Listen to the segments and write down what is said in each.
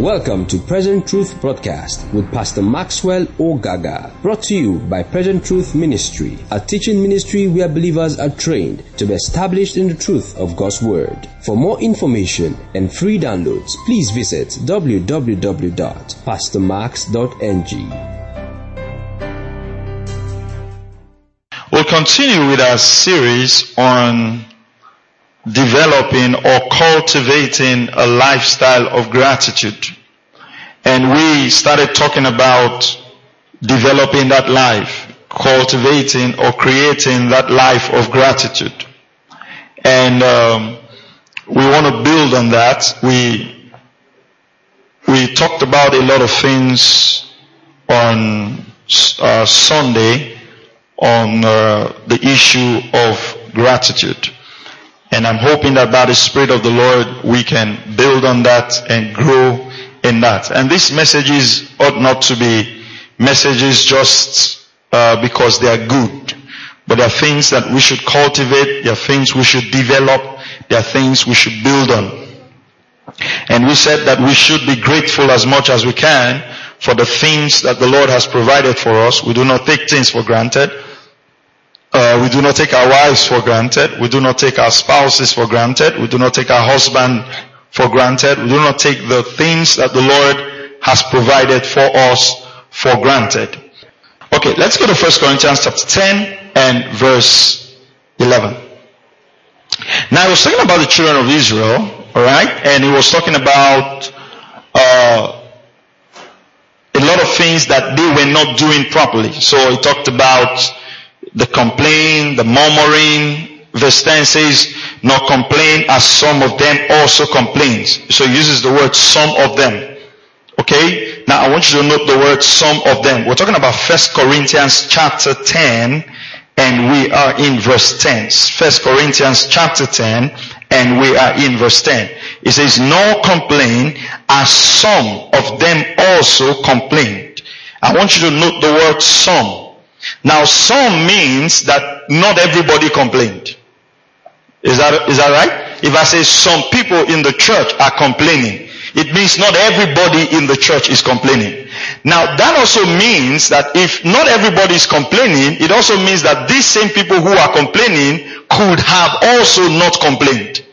Welcome to Present Truth Broadcast with Pastor Maxwell Ogaga, brought to you by Present Truth Ministry, a teaching ministry where believers are trained to be established in the truth of God's Word. For more information and free downloads, please visit www.pastormax.ng. We'll continue with our series on developing or cultivating a lifestyle of gratitude. And we started talking about developing that life, cultivating or creating that life of gratitude. And um, we want to build on that. We we talked about a lot of things on uh, Sunday on uh, the issue of gratitude. And I'm hoping that by the Spirit of the Lord, we can build on that and grow in that. And these messages ought not to be messages just uh, because they are good, but they are things that we should cultivate. They are things we should develop. They are things we should build on. And we said that we should be grateful as much as we can for the things that the Lord has provided for us. We do not take things for granted. Uh, we do not take our wives for granted. We do not take our spouses for granted. We do not take our husband for granted. We do not take the things that the Lord has provided for us for granted. Okay, let's go to 1 Corinthians chapter 10 and verse 11. Now he was talking about the children of Israel, alright, and he was talking about uh, a lot of things that they were not doing properly. So he talked about the complaint, the murmuring. Verse 10 says, nor complain as some of them also complains. So he uses the word some of them. Okay? Now I want you to note the word some of them. We're talking about First Corinthians chapter 10 and we are in verse 10. First Corinthians chapter 10 and we are in verse 10. It says, nor complain as some of them also complained. I want you to note the word some. Now some means that not everybody complained. Is that, is that right? If I say some people in the church are complaining, it means not everybody in the church is complaining. Now that also means that if not everybody is complaining, it also means that these same people who are complaining could have also not complained.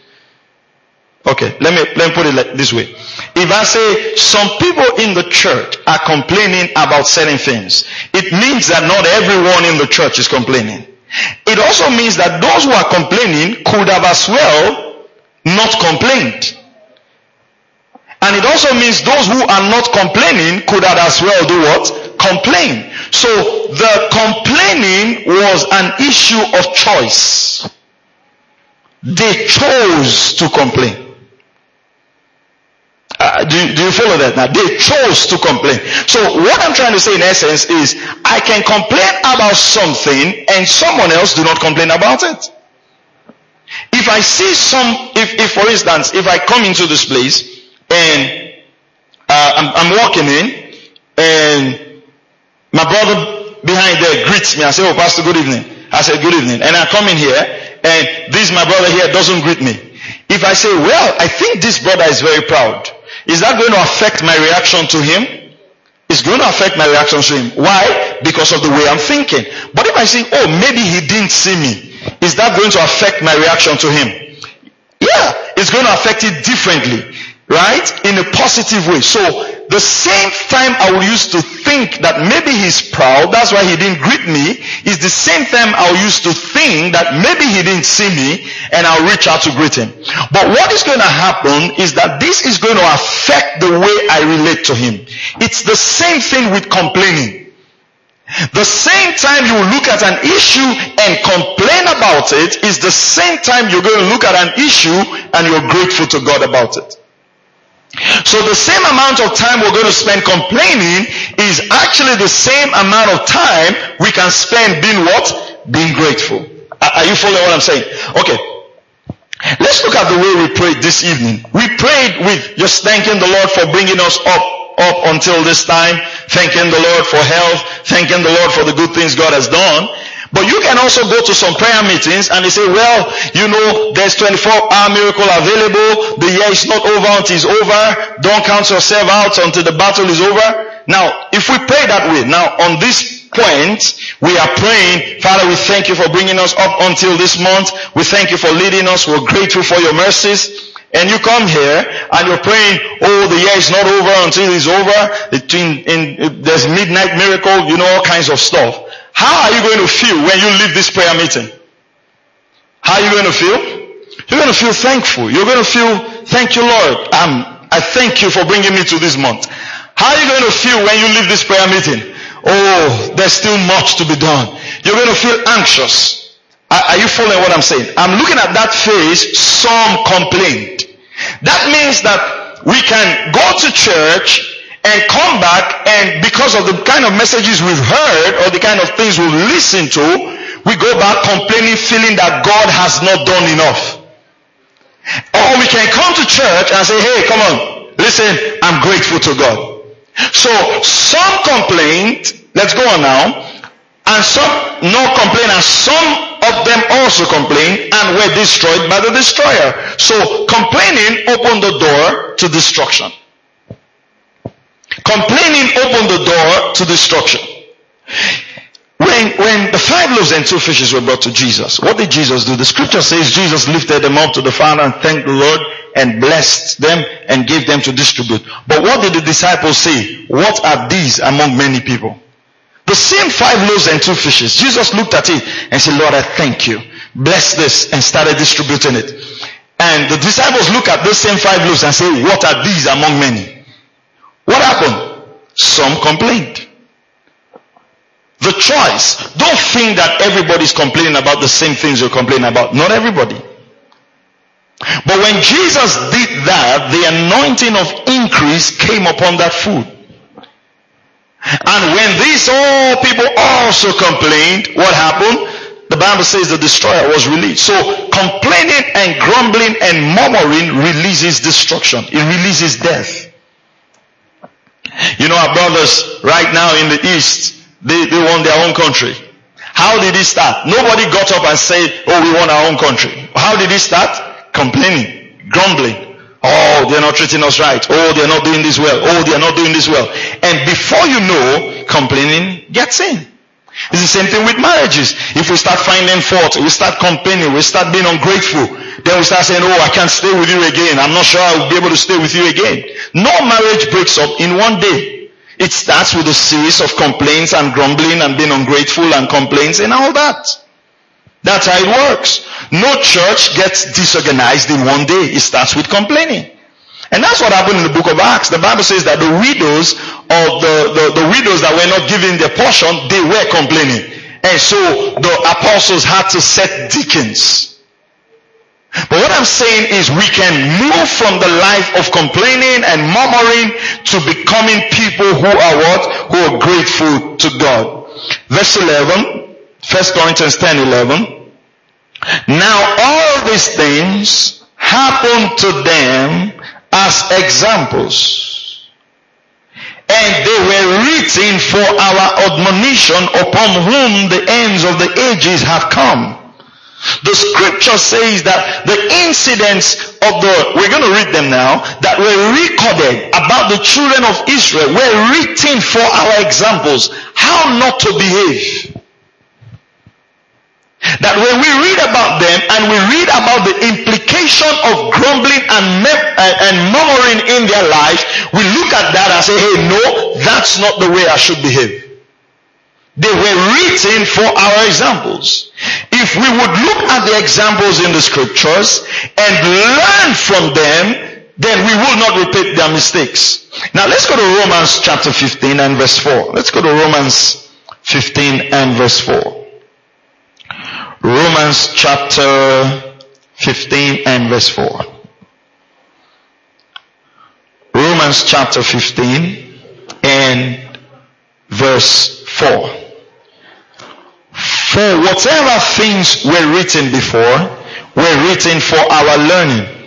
Okay, let me, let me put it like this way. If I say some people in the church are complaining about certain things, it means that not everyone in the church is complaining. It also means that those who are complaining could have as well not complained. And it also means those who are not complaining could have as well do what? Complain. So the complaining was an issue of choice. They chose to complain. Uh, do, do you follow that now? They chose to complain. So what I'm trying to say in essence is, I can complain about something and someone else do not complain about it. If I see some, if, if for instance, if I come into this place and uh, I'm, I'm walking in and my brother behind there greets me. I say, oh pastor, good evening. I say, good evening. And I come in here and this my brother here doesn't greet me. If I say, well, I think this brother is very proud. Is that going to affect my reaction to him? It's going to affect my reaction to him. Why? Because of the way I'm thinking. But if I say, oh, maybe he didn't see me, is that going to affect my reaction to him? Yeah, it's going to affect it differently right? In a positive way. So the same time I will use to think that maybe he's proud, that's why he didn't greet me, is the same time I'll use to think that maybe he didn't see me and I'll reach out to greet him. But what is going to happen is that this is going to affect the way I relate to him. It's the same thing with complaining. The same time you look at an issue and complain about it is the same time you're going to look at an issue and you're grateful to God about it. So the same amount of time we're going to spend complaining is actually the same amount of time we can spend being what? Being grateful. Are you following what I'm saying? Okay. Let's look at the way we prayed this evening. We prayed with just thanking the Lord for bringing us up, up until this time, thanking the Lord for health, thanking the Lord for the good things God has done. But you can also go to some prayer meetings and they say, well, you know, there's 24 hour miracle available. The year is not over until it's over. Don't count yourself out until the battle is over. Now, if we pray that way, now on this point, we are praying, Father, we thank you for bringing us up until this month. We thank you for leading us. We're grateful for your mercies. And you come here and you're praying, oh, the year is not over until it's over. Between, in, there's midnight miracle, you know, all kinds of stuff. How are you going to feel when you leave this prayer meeting? How are you going to feel? You're going to feel thankful. You're going to feel, thank you Lord. Um, I thank you for bringing me to this month. How are you going to feel when you leave this prayer meeting? Oh, there's still much to be done. You're going to feel anxious. Are, are you following what I'm saying? I'm looking at that face. some complained. That means that we can go to church and come back and because of the kind of messages we've heard or the kind of things we've listened to, we go back complaining, feeling that God has not done enough. Or we can come to church and say, hey, come on, listen, I'm grateful to God. So some complained, let's go on now, and some no complain, and some of them also complain and were destroyed by the destroyer. So complaining opened the door to destruction. Complaining opened the door to destruction. When, when the five loaves and two fishes were brought to Jesus, what did Jesus do? The scripture says Jesus lifted them up to the Father and thanked the Lord and blessed them and gave them to distribute. But what did the disciples say? What are these among many people? The same five loaves and two fishes. Jesus looked at it and said, Lord, I thank you. Bless this and started distributing it. And the disciples look at those same five loaves and say, what are these among many? Some complained. The choice. Don't think that everybody's complaining about the same things you're complaining about. Not everybody. But when Jesus did that, the anointing of increase came upon that food. And when these all people also complained, what happened? The Bible says the destroyer was released. So complaining and grumbling and murmuring releases destruction. It releases death. You know our brothers right now in the East, they, they want their own country. How did it start? Nobody got up and said, oh, we want our own country. How did it start? Complaining, grumbling. Oh, they're not treating us right. Oh, they're not doing this well. Oh, they're not doing this well. And before you know, complaining gets in. It's the same thing with marriages. If we start finding fault, we start complaining, we start being ungrateful, then we start saying, oh, I can't stay with you again. I'm not sure I'll be able to stay with you again. No marriage breaks up in one day. It starts with a series of complaints and grumbling and being ungrateful and complaints and all that. That's how it works. No church gets disorganized in one day. It starts with complaining. And that's what happened in the book of Acts. The Bible says that the widows of the, the, the widows that were not given their portion, they were complaining. And so the apostles had to set deacons. But what I'm saying is we can move from the life of complaining and murmuring to becoming people who are what? Who are grateful to God. Verse 11, 1 Corinthians 10, 11. Now all these things happen to them as examples. And they were written for our admonition upon whom the ends of the ages have come. The scripture says that the incidents of the, we're going to read them now, that were recorded about the children of Israel were written for our examples. How not to behave. That when we read about them and we read about the of grumbling and, uh, and murmuring in their life, we look at that and say, hey, no, that's not the way I should behave. They were written for our examples. If we would look at the examples in the scriptures and learn from them, then we will not repeat their mistakes. Now let's go to Romans chapter 15 and verse 4. Let's go to Romans 15 and verse 4. Romans chapter 15 and verse 4. Romans chapter 15 and verse 4. For whatever things were written before were written for our learning,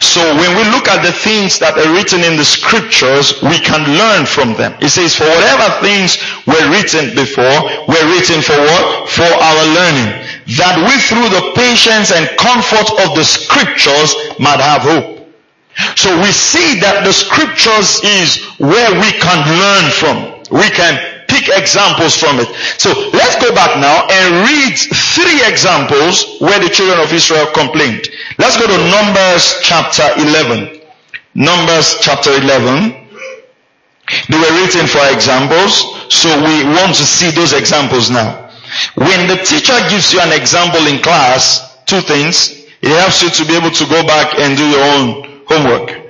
So when we look at the things that are written in the scriptures, we can learn from them. It says, for whatever things were written before, were written for what? For our learning. That we through the patience and comfort of the scriptures might have hope. So we see that the scriptures is where we can learn from. We can pick examples from it. So let's go back now and read three examples where the children of Israel complained. Let's go to Numbers chapter 11. Numbers chapter 11. They were written for examples, so we want to see those examples now. When the teacher gives you an example in class, two things, it helps you to be able to go back and do your own homework.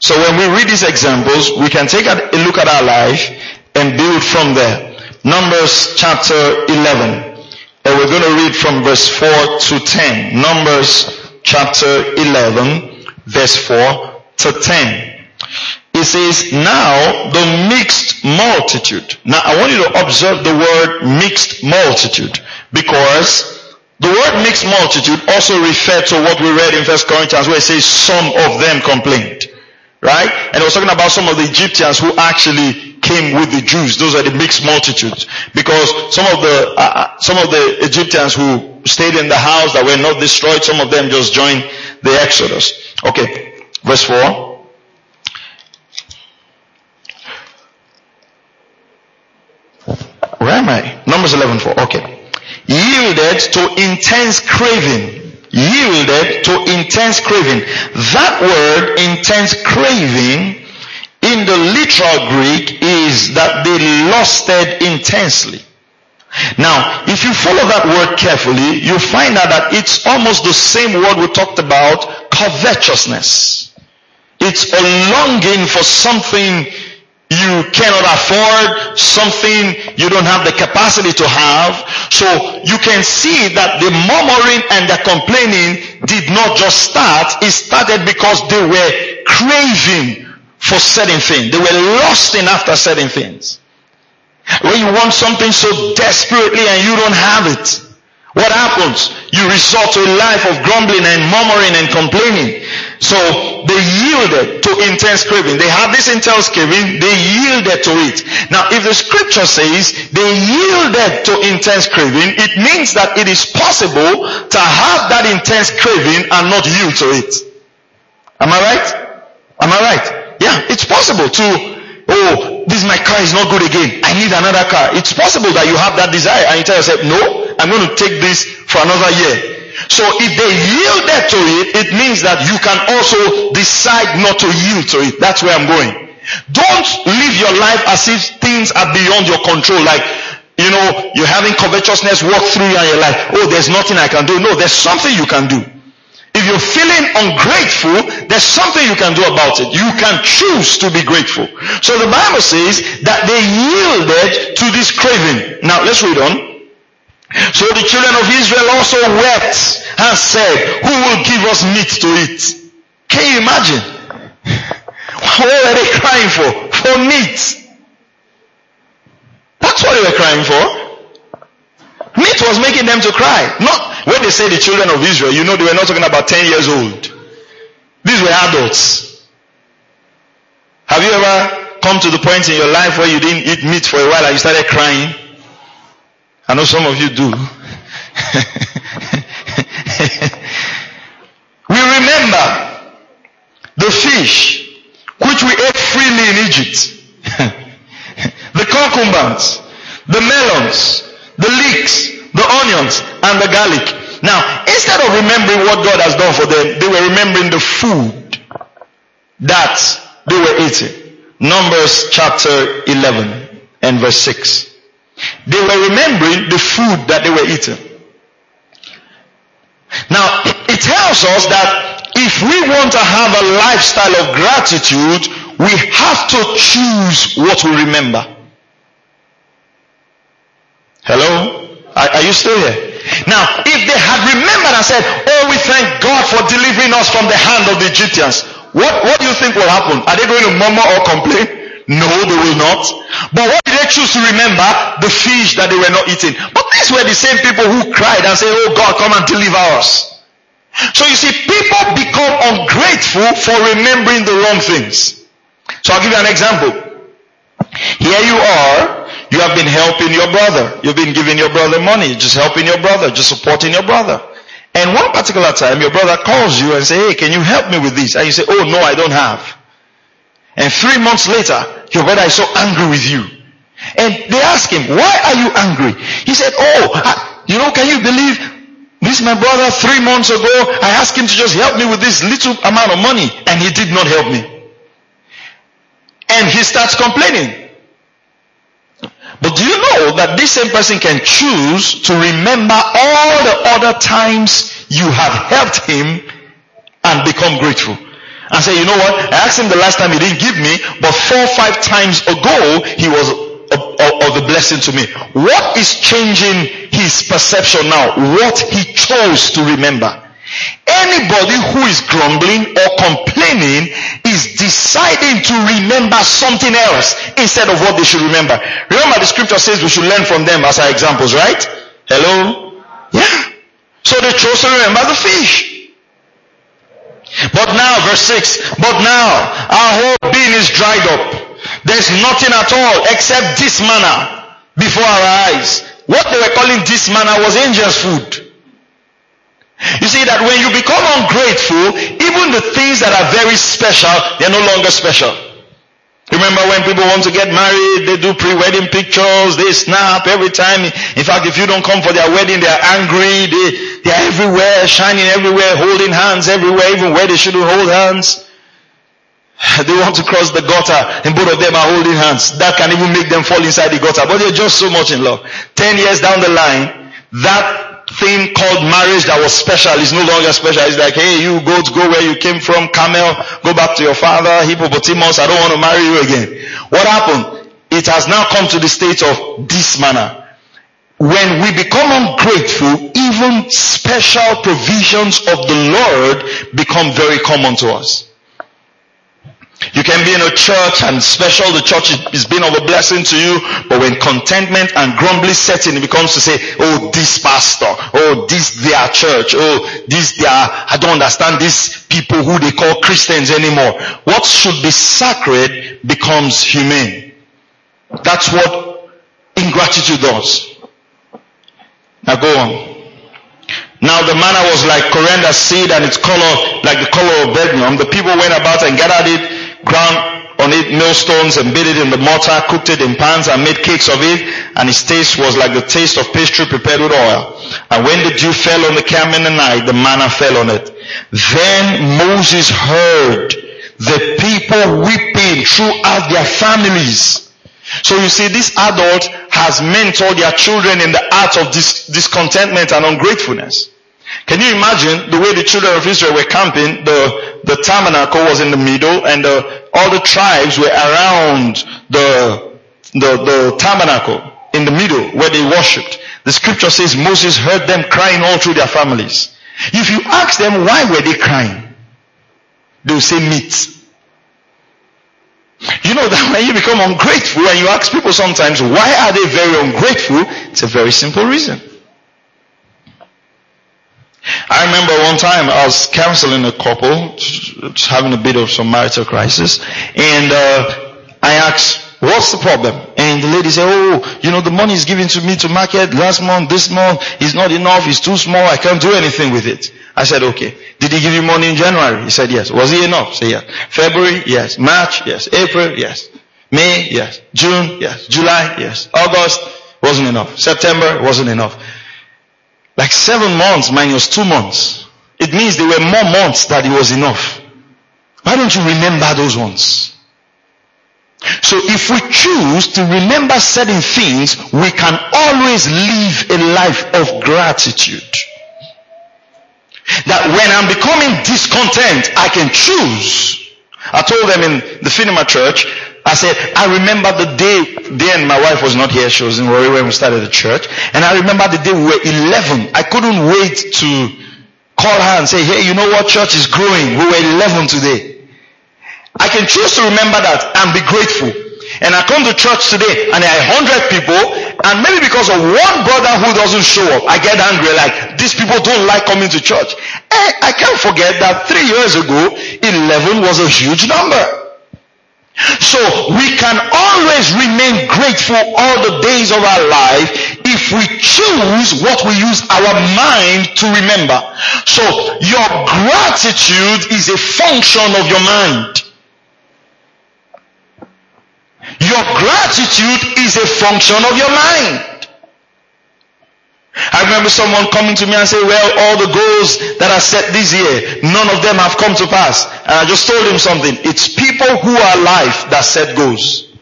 So when we read these examples, we can take a look at our life and build from there. Numbers chapter 11. And we're going to read from verse 4 to 10. Numbers chapter 11, verse 4 to 10. It says, now the mixed multitude. Now I want you to observe the word mixed multitude because the word mixed multitude also referred to what we read in First Corinthians where it says some of them complained. Right? And it was talking about some of the Egyptians who actually came with the Jews. Those are the mixed multitudes. Because some of the, uh, uh, some of the Egyptians who stayed in the house that were not destroyed, some of them just joined the Exodus. Okay. Verse 4. Where am I? Numbers 11 4. Okay. Yielded to intense craving yielded to intense craving. That word, intense craving, in the literal Greek is that they lusted intensely. Now, if you follow that word carefully, you find out that it's almost the same word we talked about, covetousness. It's a longing for something you cannot afford something you don't have the capacity to have. So you can see that the murmuring and the complaining did not just start. It started because they were craving for certain things. They were lusting after certain things. When you want something so desperately and you don't have it, what happens? You resort to a life of grumbling and murmuring and complaining. So they yielded to intense craving. They had this intense craving, they yielded to it. Now if the scripture says they yielded to intense craving, it means that it is possible to have that intense craving and not yield to it. Am I right? Am I right? Yeah, it's possible to, oh, this my car is not good again. I need another car. It's possible that you have that desire and you tell yourself, no, I'm going to take this for another year. So if they yielded to it, it means that you can also decide not to yield to it. That's where I'm going. Don't live your life as if things are beyond your control. Like, you know, you're having covetousness walk through you like, oh, there's nothing I can do. No, there's something you can do. If you're feeling ungrateful, there's something you can do about it. You can choose to be grateful. So the Bible says that they yielded to this craving. Now let's read on. So the children of Israel also wept and said, who will give us meat to eat? Can you imagine? What were they crying for? For meat. That's what they were crying for. Meat was making them to cry. Not when they say the children of Israel, you know they were not talking about 10 years old. These were adults. Have you ever come to the point in your life where you didn't eat meat for a while and you started crying? I know some of you do. we remember the fish which we ate freely in Egypt. the cucumbers, the melons, the leeks, the onions, and the garlic. Now, instead of remembering what God has done for them, they were remembering the food that they were eating. Numbers chapter 11 and verse 6. They were remembering the food that they were eating. Now, it tells us that if we want to have a lifestyle of gratitude, we have to choose what we remember. Hello? Are, are, you still here? Now, if they had remembered and said, Oh, we thank God for delivering us from the hand of the Egyptians, what, what do you think will happen? Are they going to murmur or complain? No, they will not. But what did they choose to remember? The fish that they were not eating. But these were the same people who cried and said, Oh God, come and deliver us. So you see, people become become ungrateful for remembering the wrong things. So I'll give you an example. Here you are, you have been helping your brother. You've been giving your brother money, just helping your brother, just supporting your brother. And one particular time, your brother calls you and say, hey, can you help me with this? And you say, oh no, I don't have. And three months later, your brother is so angry with you. And they ask him, why are you angry? He said, oh, I, you know, can you believe this my brother three months ago, I asked him to just help me with this little amount of money and he did not help me. And he starts complaining. But do you know that this same person can choose to remember all the other times you have helped him and become grateful? And say, you know what? I asked him the last time he didn't give me, but four or five times ago he was of, of, the blessing to me. What is changing his perception now? What he chose to remember. Anybody who is grumbling or complaining is deciding to remember something else instead of what they should remember. Remember the scripture says we should learn from them as our examples, right? Hello? Yeah. So they chose to remember the fish. But now, verse 6, but now our whole being is dried up. There's nothing at all except this manna before our eyes. What they were calling this manna was angels' food. You see that when you become ungrateful, even the things that are very special, they're no longer special. Remember when people want to get married, they do pre-wedding pictures, they snap every time. In fact, if you don't come for their wedding, they're angry, they, they're everywhere, shining everywhere, holding hands everywhere, even where they shouldn't hold hands. They want to cross the gutter and both of them are holding hands. That can even make them fall inside the gutter. But they're just so much in love. Ten years down the line, that thing called marriage that was special is no longer special. It's like, hey, you go to go where you came from, camel, go back to your father, hippopotamus, I don't want to marry you again. What happened? It has now come to the state of this manna. When we become ungrateful, even special provisions of the Lord become very common to us. You can be in a church and special, the church is being of a blessing to you, but when contentment and grumbling set in, it becomes to say, oh, this pastor, oh, this their church, oh, this their, I don't understand these people who they call Christians anymore. What should be sacred becomes humane. That's what ingratitude does. Now go on. Now the manna was like coriander seed and its color like the color of bdellium. The people went about and gathered it ground on it millstones and beat it in the mortar, cooked it in pans and made cakes of it, and its taste was like the taste of pastry prepared with oil. And when the dew fell on the camp in the night, the manna fell on it. Then Moses heard the people weeping throughout their families. So you see, this adult has mentored their children in the art of dis- discontentment and ungratefulness. Can you imagine the way the children of Israel were camping? The, the tabernacle was in the middle and the, all the tribes were around the, the, the tabernacle in the middle where they worshipped. The scripture says Moses heard them crying all through their families. If you ask them why were they crying, they'll say meat. You know that when you become ungrateful and you ask people sometimes why are they very ungrateful, it's a very simple reason. I remember one time I was counseling a couple, having a bit of some marital crisis, and uh, I asked, what's the problem? And the lady said, oh, you know, the money is given to me to market last month, this month, is not enough, it's too small, I can't do anything with it. I said, okay. Did he give you money in January? He said, yes. Was he enough? Say yes. February? Yes. March? Yes. April? Yes. May? Yes. June? Yes. July? Yes. August? Wasn't enough. September? Wasn't enough. Like seven months minus two months. It means there were more months that it was enough. Why don't you remember those ones? So if we choose to remember certain things, we can always live a life of gratitude. That when I'm becoming discontent, I can choose. I told them in the cinema church, I said, I remember the day, then my wife was not here, she was in Warri when we started the church. And I remember the day we were 11. I couldn't wait to call her and say, hey, you know what? Church is growing. We were 11 today. I can choose to remember that and be grateful. And I come to church today and there are 100 people and maybe because of one brother who doesn't show up, I get angry like, these people don't like coming to church. Eh, I can't forget that three years ago, 11 was a huge number. So we can always remain grateful all the days of our life if we choose what we use our mind to remember. So your gratitude is a function of your mind. Your gratitude is a function of your mind. I remember someone coming to me and say, well, all the goals that are set this year, none of them have come to pass. And I just told him something. It's people who are alive that set goals.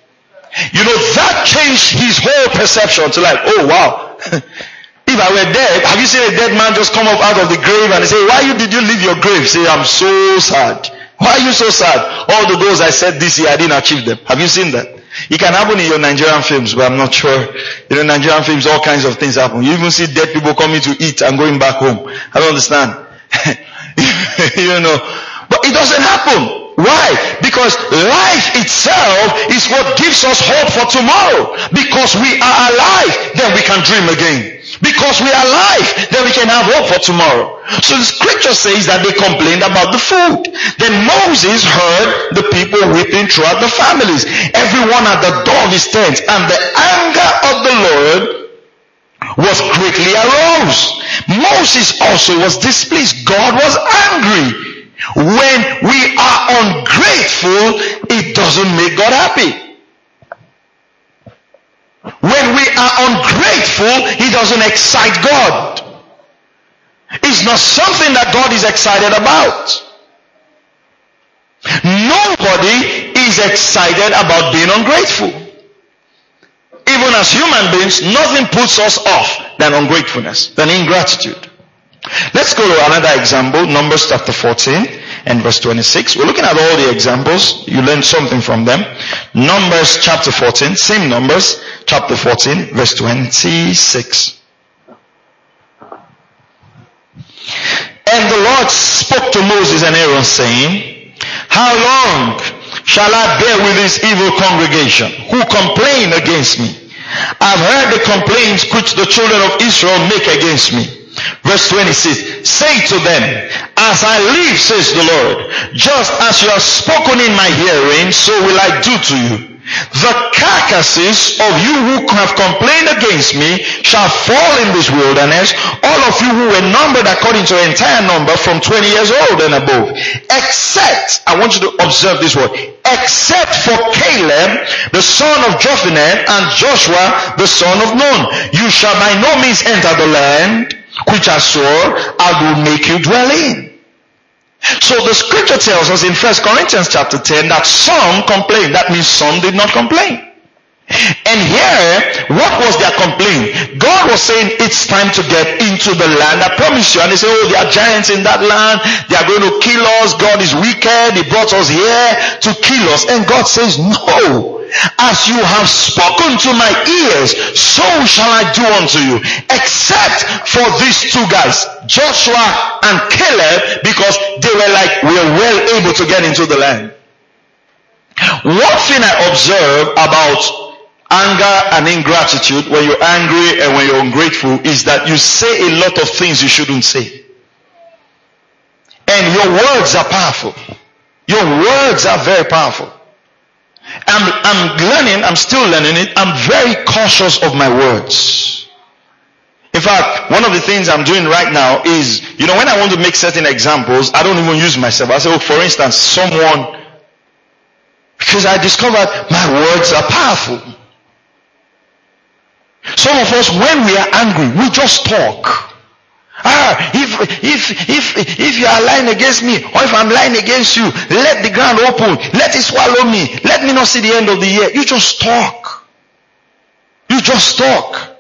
You know, that changed his whole perception to like, oh wow. if I were dead, have you seen a dead man just come up out of the grave and say, why you, did you leave your grave? Say, I'm so sad. Why are you so sad? All the goals I set this year, I didn't achieve them. Have you seen that? It can happen in your Nigerian films, but I'm not sure. You know, Nigerian films, all kinds of things happen. You even see dead people coming to eat and going back home. I don't understand. you know, but it doesn't happen. Why? Because life itself is what gives us hope for tomorrow. Because we are alive, then we can dream again. Because we are alive, then we can have hope for tomorrow. So the scripture says that they complained about the food. Then Moses heard the people weeping throughout the families. Everyone at the door of his tent and the anger of the Lord was greatly aroused. Moses also was displeased. God was angry. When we are ungrateful, it doesn't make God happy. When we are ungrateful, it doesn't excite God. It's not something that God is excited about. Nobody is excited about being ungrateful. Even as human beings, nothing puts us off than ungratefulness, than ingratitude. Let's go to another example, Numbers chapter 14 and verse 26. We're looking at all the examples. You learned something from them. Numbers chapter 14, same Numbers, chapter 14, verse 26. And the Lord spoke to Moses and Aaron saying, How long shall I bear with this evil congregation who complain against me? I've heard the complaints which the children of Israel make against me. Verse 26, say to them, as I live, says the Lord, just as you have spoken in my hearing, so will I do to you. The carcasses of you who have complained against me shall fall in this wilderness, all of you who were numbered according to the entire number from 20 years old and above. Except, I want you to observe this word, except for Caleb, the son of Jephunneh, and Joshua, the son of Nun. You shall by no means enter the land which I swore I will make you dwell in. So the scripture tells us in 1 Corinthians chapter 10 that some complained. That means some did not complain. And here, what was their complaint? God was saying it's time to get into the land. I promise you. And they say, oh, there are giants in that land. They are going to kill us. God is wicked. He brought us here to kill us. And God says, no. As you have spoken to my ears, so shall I do unto you. Except for these two guys, Joshua and Caleb, because they were like, we are well able to get into the land. One thing I observe about anger and ingratitude, when you're angry and when you're ungrateful, is that you say a lot of things you shouldn't say. And your words are powerful. Your words are very powerful. I'm, I'm learning, I'm still learning it. I'm very cautious of my words. In fact, one of the things I'm doing right now is, you know, when I want to make certain examples, I don't even use myself. I say, oh, for instance, someone, because I discovered my words are powerful. Some of us, when we are angry, we just talk. Ah, if, if, if, if you are lying against me, or if I'm lying against you, let the ground open. Let it swallow me. Let me not see the end of the year. You just talk. You just talk.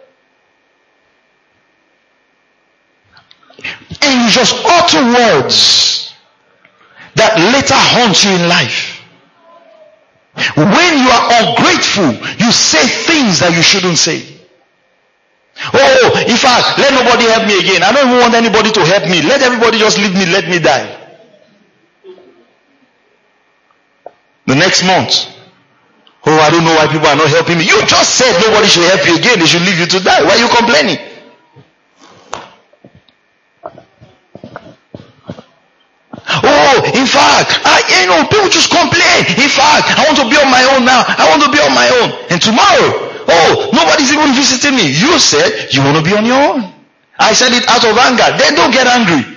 And you just utter words that later haunt you in life. When you are ungrateful, you say things that you shouldn't say. Oh, in fact, let nobody help me again. I don't even want anybody to help me. Let everybody just leave me, let me die. The next month. Oh, I don't know why people are not helping me. You just said nobody should help you again. They should leave you to die. Why are you complaining? Oh, in fact, I, you know, people just complain. In fact, I want to be on my own now. I want to be on my own. And tomorrow, oh, nobody's even visiting me. You said you want to be on your own. I said it out of anger. Then don't get angry.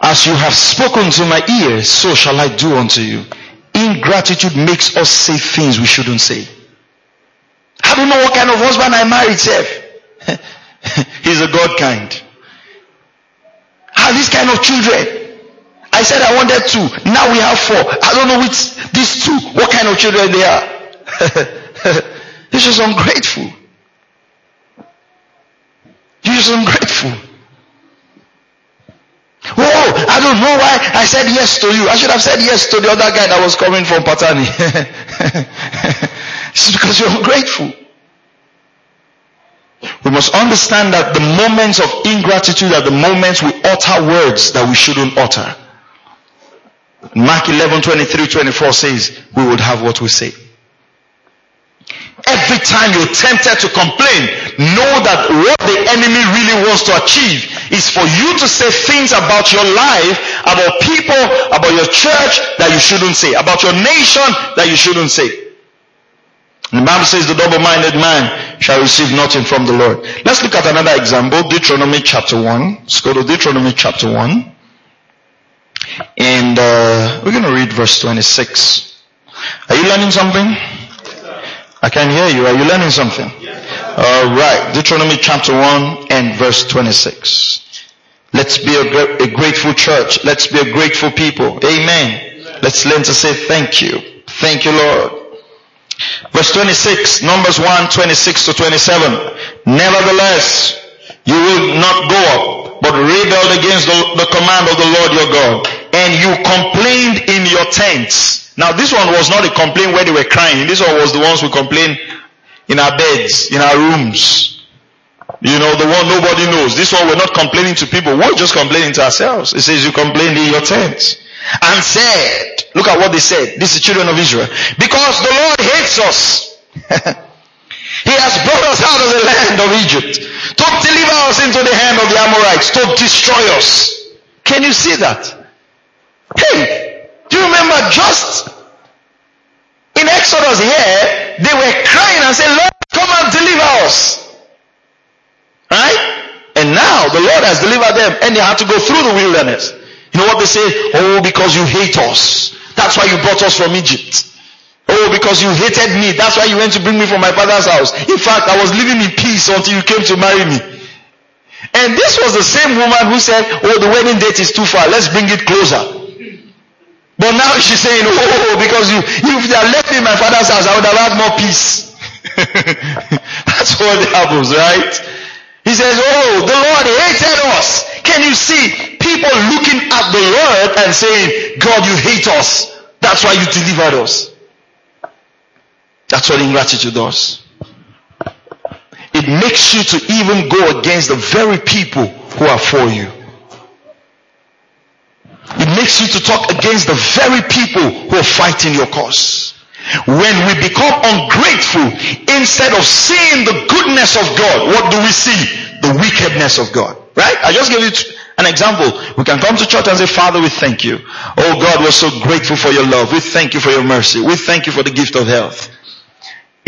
As you have spoken to my ears, so shall I do unto you. Ingratitude makes us say things we shouldn't say. I don't know what kind of husband I married, Seth. He's a God kind. Have these kind of children. I said I wanted two. Now we have four. I don't know which these two, what kind of children they are. You're just ungrateful. You're just ungrateful. Oh, I don't know why I said yes to you. I should have said yes to the other guy that was coming from Patani. it's because you're ungrateful. We must understand that the moments of ingratitude are the moments we utter words that we shouldn't utter. Mark 11, 23, 24 says, we would have what we say. Every time you're tempted to complain, know that what the enemy really wants to achieve is for you to say things about your life, about people, about your church that you shouldn't say, about your nation that you shouldn't say. The Bible says the double-minded man shall receive nothing from the Lord. Let's look at another example, Deuteronomy chapter 1. Let's go to Deuteronomy chapter 1. And uh, we're going to read verse 26. Are you learning something? I can hear you. Are you learning something? Alright. Deuteronomy chapter 1 and verse 26. Let's be a, a grateful church. Let's be a grateful people. Amen. Let's learn to say thank you. Thank you, Lord. Verse 26, Numbers 1, 26 to 27. Nevertheless, you will not go up, but rebelled against the, the command of the Lord your God. And you complained in your tents. Now this one was not a complaint where they were crying. This one was the ones who complained in our beds, in our rooms. You know, the one nobody knows. This one we're not complaining to people. We're just complaining to ourselves. It says you complained in your tents and said, look at what they said. This is children of Israel. Because the Lord hates us. he has brought us out of the land of Egypt to deliver us into the hand of the Amorites, to destroy us. Can you see that? Hey, do you remember just in Exodus here, they were crying and saying, Lord, come and deliver us. Right? And now the Lord has delivered them and they had to go through the wilderness. You know what they say? Oh, because you hate us. That's why you brought us from Egypt. Oh, because you hated me. That's why you went to bring me from my father's house. In fact, I was living in peace until you came to marry me. And this was the same woman who said, oh, the wedding date is too far. Let's bring it closer. But now she's saying, oh, oh because you, if you had left me in my father's house, I would have had more peace. That's what happens, right? He says, oh, the Lord hated us. Can you see people looking at the Lord and saying, God, you hate us. That's why you delivered us. That's what ingratitude does. It makes you to even go against the very people who are for you. It makes you to talk against the very people who are fighting your cause. When we become ungrateful, instead of seeing the goodness of God, what do we see? The wickedness of God. Right? I just gave you an example. We can come to church and say, Father, we thank you. Oh God, we're so grateful for your love. We thank you for your mercy. We thank you for the gift of health.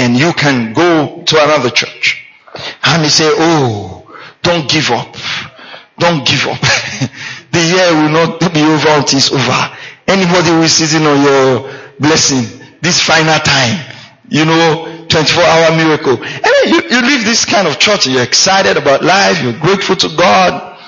And you can go to another church and they say, oh, don't give up. Don't give up. the year will not be over until it's over. Anybody who is sitting on your blessing, this final time, you know, 24 hour miracle. And you, you leave this kind of church, you're excited about life, you're grateful to God,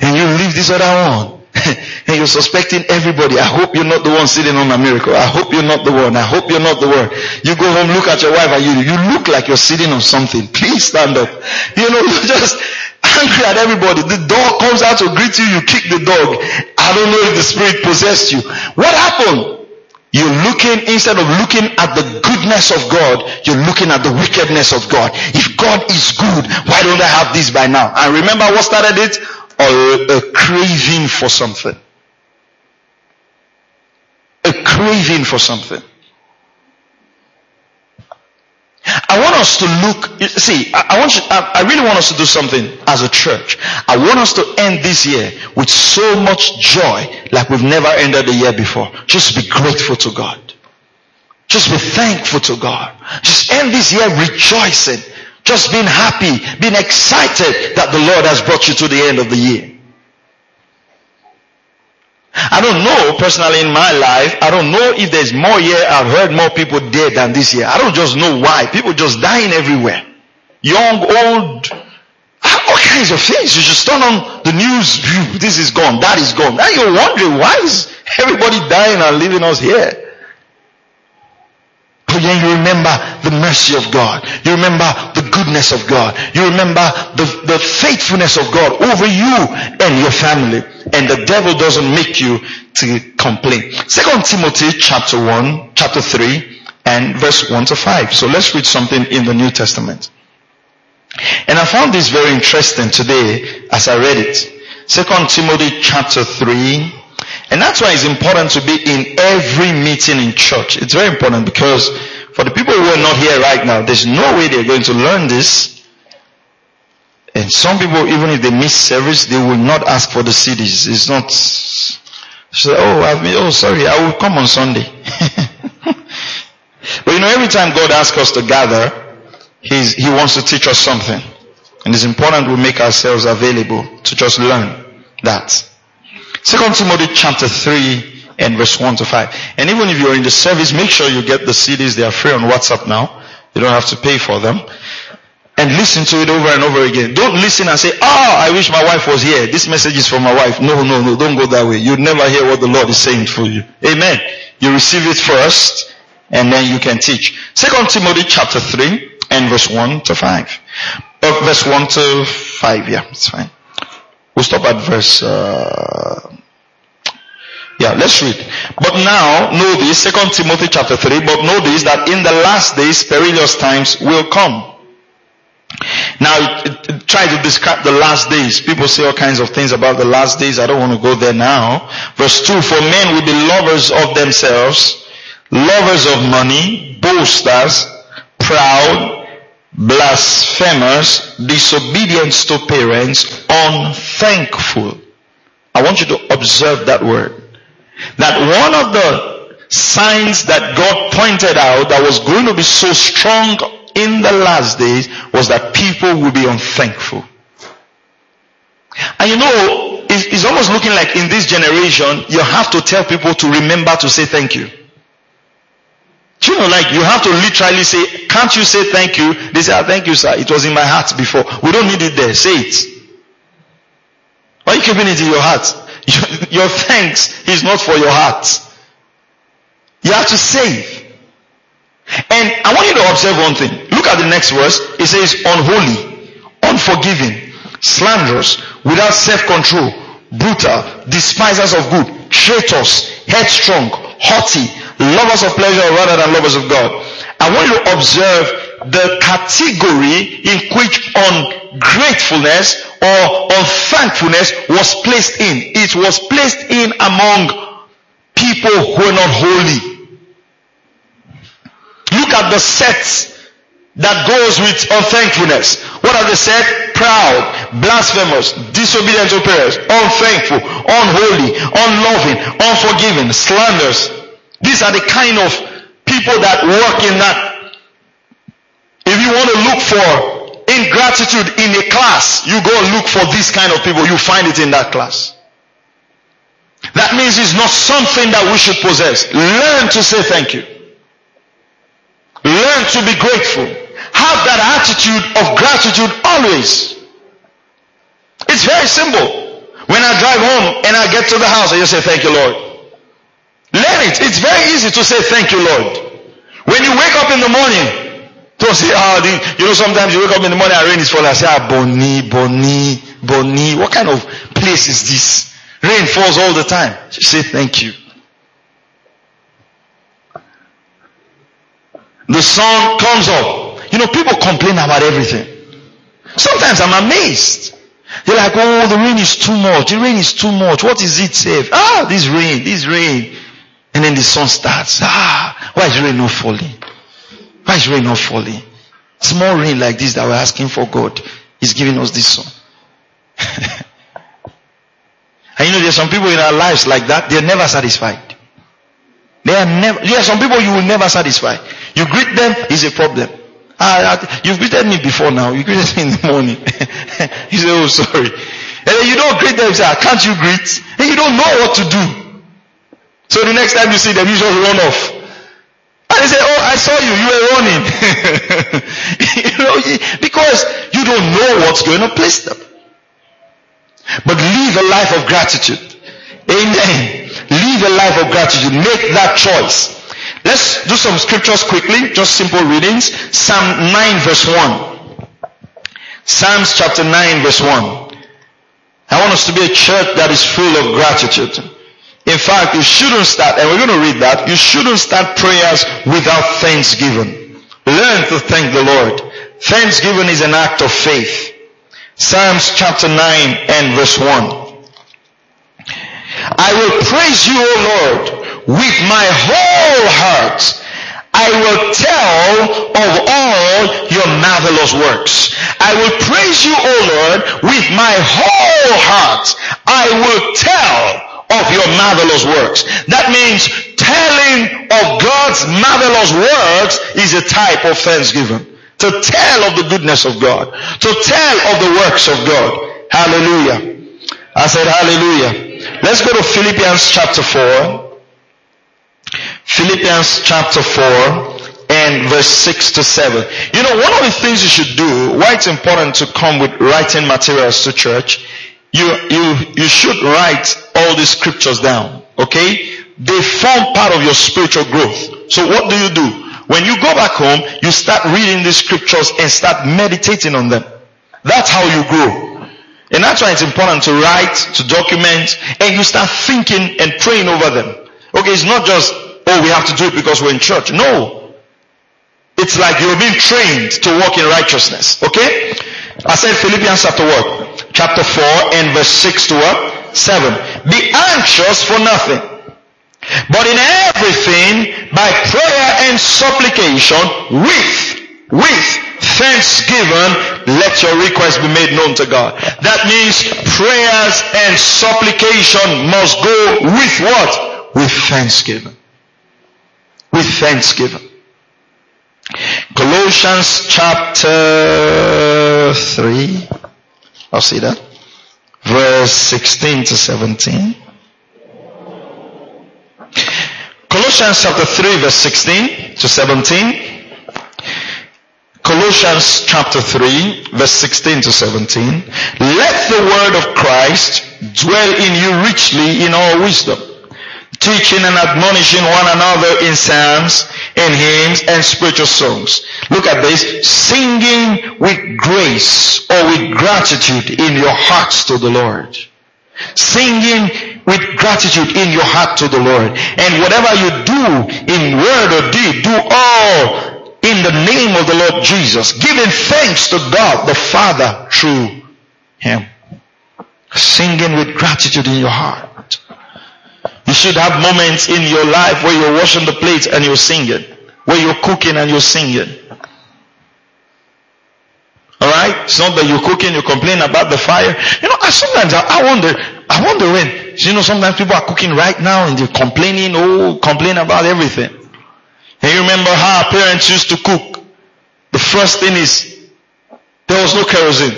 and you leave this other one. and you're suspecting everybody. I hope you're not the one sitting on a miracle. I hope you're not the one. I hope you're not the one. You go home, look at your wife and you, you look like you're sitting on something. Please stand up. You know, you're just angry at everybody. The dog comes out to greet you, you kick the dog. I don't know if the spirit possessed you. What happened? You're looking, instead of looking at the goodness of God, you're looking at the wickedness of God. If God is good, why don't I have this by now? And remember what started it? A, craving for something. A craving for something. I want us to look, see, I, I want you, I, I really want us to do something as a church. I want us to end this year with so much joy like we've never ended the year before. Just be grateful to God. Just be thankful to God. Just end this year rejoicing. Just being happy, being excited that the Lord has brought you to the end of the year. I don't know personally in my life, I don't know if there's more year I've heard more people dead than this year. I don't just know why. People just dying everywhere. Young, old, all kinds of things. You just turn on the news, this is gone, that is gone. Now you're wondering why is everybody dying and leaving us here? Then you remember the mercy of God. You remember the goodness of God. You remember the, the faithfulness of God over you and your family. And the devil doesn't make you to complain. Second Timothy chapter 1, chapter 3, and verse 1 to 5. So let's read something in the New Testament. And I found this very interesting today as I read it. Second Timothy chapter 3, and that's why it's important to be in every meeting in church. It's very important because for the people who are not here right now, there's no way they're going to learn this. And some people, even if they miss service, they will not ask for the CDs. It's not, so, oh, I've oh, sorry, I will come on Sunday. but you know, every time God asks us to gather, He's, He wants to teach us something. And it's important we make ourselves available to just learn that. Second Timothy chapter 3 and verse 1 to 5. And even if you're in the service, make sure you get the CDs. They are free on WhatsApp now. You don't have to pay for them. And listen to it over and over again. Don't listen and say, ah, oh, I wish my wife was here. This message is for my wife. No, no, no, don't go that way. You'd never hear what the Lord is saying for you. Amen. You receive it first and then you can teach. Second Timothy chapter 3 and verse 1 to 5. Uh, verse 1 to 5, yeah, it's fine. We'll stop at verse, uh, yeah, let's read. But now, know this, Second Timothy chapter 3, but know this, that in the last days, perilous times will come. Now, try to describe the last days. People say all kinds of things about the last days. I don't want to go there now. Verse 2, for men will be lovers of themselves, lovers of money, boasters, proud, blasphemers, disobedient to parents, unthankful. I want you to observe that word. That one of the signs that God pointed out that was going to be so strong in the last days was that people will be unthankful. And you know, it's, almost looking like in this generation, you have to tell people to remember to say thank you. Do you know, like you have to literally say, can't you say thank you? They say, oh, thank you, sir. It was in my heart before. We don't need it there. Say it. Why are you keeping it in your heart? Your, your thanks is not for your heart. You have to save. And I want you to observe one thing. Look at the next verse. It says unholy, unforgiving, slanderous, without self-control, brutal, despisers of good, traitors, headstrong, haughty, lovers of pleasure rather than lovers of God. I want you to observe the category in which ungratefulness or unthankfulness was placed in. It was placed in among people who are not holy. Look at the sets that goes with unthankfulness. What are they said? Proud, blasphemous, disobedient to parents, unthankful, unholy, unloving, unforgiving, slanders, these are the kind of people that work in that. If you want to look for ingratitude in a class, you go look for these kind of people. You find it in that class. That means it's not something that we should possess. Learn to say thank you. Learn to be grateful. Have that attitude of gratitude always. It's very simple. When I drive home and I get to the house, I just say, thank you, Lord. Learn it. It's very easy to say thank you, Lord. When you wake up in the morning, don't say, ah, oh, you know, sometimes you wake up in the morning and rain is falling. I say, ah, Boni, Boni, Boni. What kind of place is this? Rain falls all the time. Say thank you. The sun comes up. You know, people complain about everything. Sometimes I'm amazed. They're like, oh, the rain is too much. The rain is too much. What is it, safe? Ah, this rain, this rain. And then the sun starts. Ah, why is rain not falling? Why is rain not falling? Small rain like this that we're asking for God. He's giving us this song. and you know, there's some people in our lives like that. They're never satisfied. They are never, there are some people you will never satisfy. You greet them, is a problem. Ah, ah, you've greeted me before now. You greeted me in the morning. he said, oh, sorry. And then you don't greet them, you say, ah, can't you greet? And you don't know what to do. So the next time you see them, you just run off. And they say, oh, I saw you, you were running. you know, because you don't know what's going to place them. But live a life of gratitude. Amen. Live a life of gratitude. Make that choice. Let's do some scriptures quickly, just simple readings. Psalm 9 verse 1. Psalms chapter 9 verse 1. I want us to be a church that is full of gratitude. In fact, you shouldn't start, and we're going to read that, you shouldn't start prayers without thanksgiving. Learn to thank the Lord. Thanksgiving is an act of faith. Psalms chapter 9 and verse 1. I will praise you, O Lord, with my whole heart. I will tell of all your marvelous works. I will praise you, O Lord, with my whole heart. I will tell of your marvelous works. That means telling of God's marvelous works is a type of thanksgiving. To tell of the goodness of God. To tell of the works of God. Hallelujah. I said hallelujah. Let's go to Philippians chapter 4. Philippians chapter 4 and verse 6 to 7. You know, one of the things you should do, why it's important to come with writing materials to church, you, you, you should write all these scriptures down. Okay? They form part of your spiritual growth. So what do you do? When you go back home, you start reading these scriptures and start meditating on them. That's how you grow. And that's why it's important to write, to document, and you start thinking and praying over them. Okay, it's not just oh, we have to do it because we're in church. No. It's like you're being trained to walk in righteousness. Okay? I said Philippians chapter what? Chapter 4 and verse 6 to what? 7. Be anxious for nothing. But in everything, by prayer and supplication, with, with thanksgiving, let your request be made known to God. That means prayers and supplication must go with what? With thanksgiving with thanksgiving. Colossians chapter 3. I'll see that. Verse 16 to 17. Colossians chapter 3 verse 16 to 17. Colossians chapter 3 verse 16 to 17. Let the word of Christ dwell in you richly in all wisdom teaching and admonishing one another in psalms and hymns and spiritual songs. Look at this. Singing with grace or with gratitude in your hearts to the Lord. Singing with gratitude in your heart to the Lord. And whatever you do in word or deed, do all in the name of the Lord Jesus, giving thanks to God the Father through Him. Singing with gratitude in your heart. You should have moments in your life where you're washing the plates and you're singing. Where you're cooking and you're singing. Alright? It's not that you're cooking, you complain about the fire. You know, I sometimes I wonder, I wonder when, you know, sometimes people are cooking right now and they're complaining, oh, complain about everything. And you remember how our parents used to cook. The first thing is, there was no kerosene.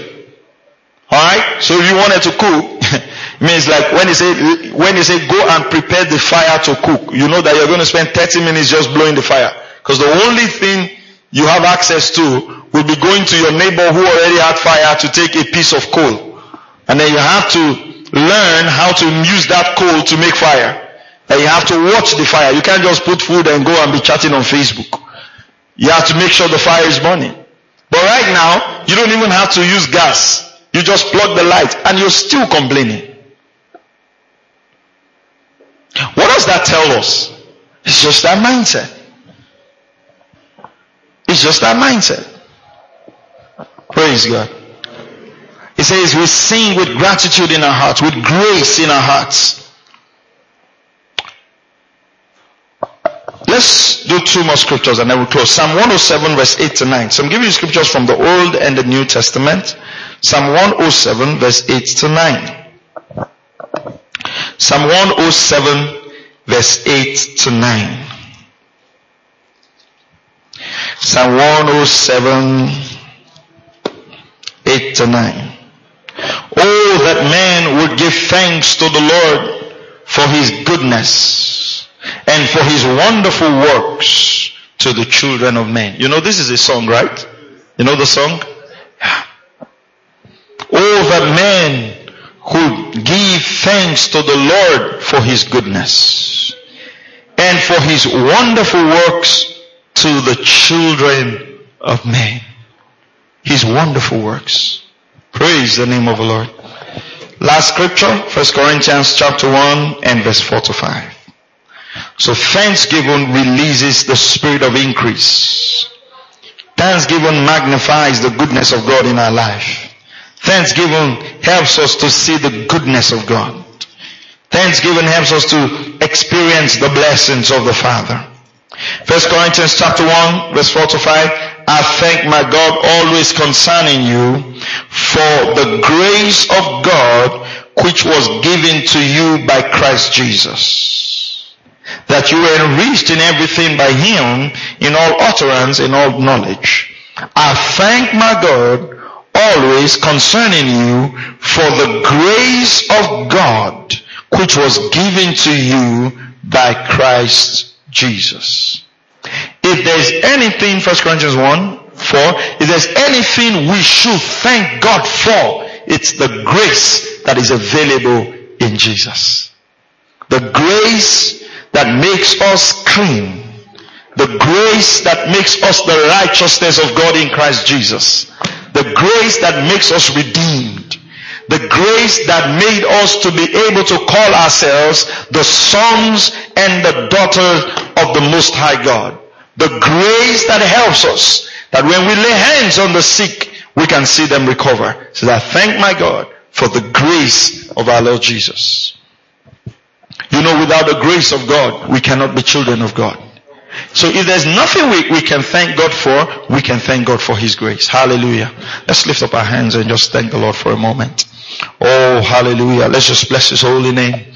Alright? So if you wanted to cook, means like when you say when you say go and prepare the fire to cook, you know that you're going to spend 30 minutes just blowing the fire. Because the only thing you have access to will be going to your neighbor who already had fire to take a piece of coal. And then you have to learn how to use that coal to make fire. And you have to watch the fire. You can't just put food and go and be chatting on Facebook. You have to make sure the fire is burning. But right now, you don't even have to use gas. You just plug the light and you're still complaining. What does that tell us? It's just that mindset. It's just that mindset. Praise God. He says we sing with gratitude in our hearts, with grace in our hearts. Let's let's do two more scriptures and then we'll close. Psalm 107 verse 8 to 9. So I'm giving you scriptures from the Old and the New Testament. Psalm 107 verse 8 to 9. Psalm 107 verse 8 to 9. Psalm 107 8 to 9. Oh, that man would give thanks to the Lord for his goodness and for his wonderful works to the children of men. You know, this is a song, right? You know the song? Yeah. Oh, that man who give thanks to the Lord for his goodness and for his wonderful works to the children of men. His wonderful works. Praise the name of the Lord. Last scripture, 1 Corinthians chapter 1 and verse 4 to 5. So thanksgiving releases the spirit of increase. Thanksgiving magnifies the goodness of God in our life. Thanksgiving helps us to see the goodness of God. Thanksgiving helps us to experience the blessings of the Father. First Corinthians chapter 1 verse 4 to 5. I thank my God always concerning you for the grace of God which was given to you by Christ Jesus. That you were enriched in everything by him in all utterance in all knowledge. I thank my God always concerning you for the grace of God which was given to you by Christ Jesus. If there's anything, 1 Corinthians 1, 4, if there's anything we should thank God for, it's the grace that is available in Jesus. The grace that makes us clean. The grace that makes us the righteousness of God in Christ Jesus. The grace that makes us redeemed. The grace that made us to be able to call ourselves the sons and the daughters of the Most High God. The grace that helps us that when we lay hands on the sick, we can see them recover. So I thank my God for the grace of our Lord Jesus. You know, without the grace of God, we cannot be children of God. So if there's nothing we, we can thank God for, we can thank God for His grace. Hallelujah. Let's lift up our hands and just thank the Lord for a moment. Oh, hallelujah. Let's just bless His holy name.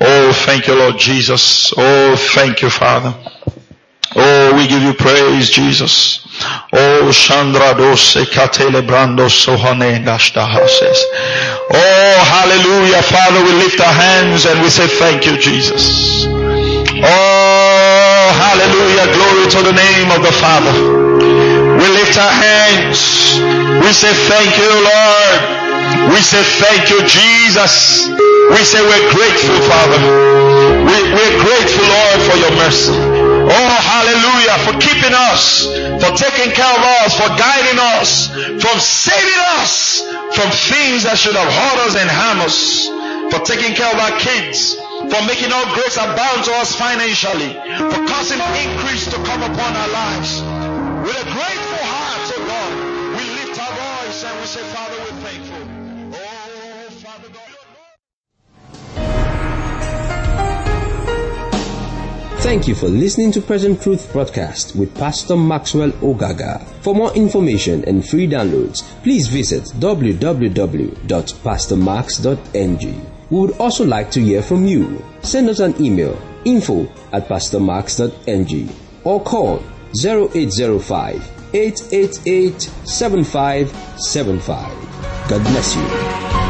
Oh, thank you, Lord Jesus. Oh, thank you, Father. Oh, we give you praise, Jesus. Oh, Chandra dose katele brando sohane gashtahases. Oh, hallelujah. Father, we lift our hands and we say thank you, Jesus. Oh, to the name of the Father. We lift our hands. We say thank you, Lord. We say thank you, Jesus. We say we're grateful, Father. We, we're grateful, Lord, for your mercy. Oh, hallelujah, for keeping us, for taking care of us, for guiding us, from saving us from things that should have hurt us and harm us, for taking care of our kids, for making all grace abound to us financially, for causing increase to come upon our lives. With a grateful heart, oh Lord, we lift our voice and we say, Father, we're thankful. Oh, Father God. Thank you for listening to Present Truth Broadcast with Pastor Maxwell Ogaga. For more information and free downloads, please visit www.pastormax.ng. We would also like to hear from you. Send us an email info at pastormax.ng or call 0805 888 7575. God bless you.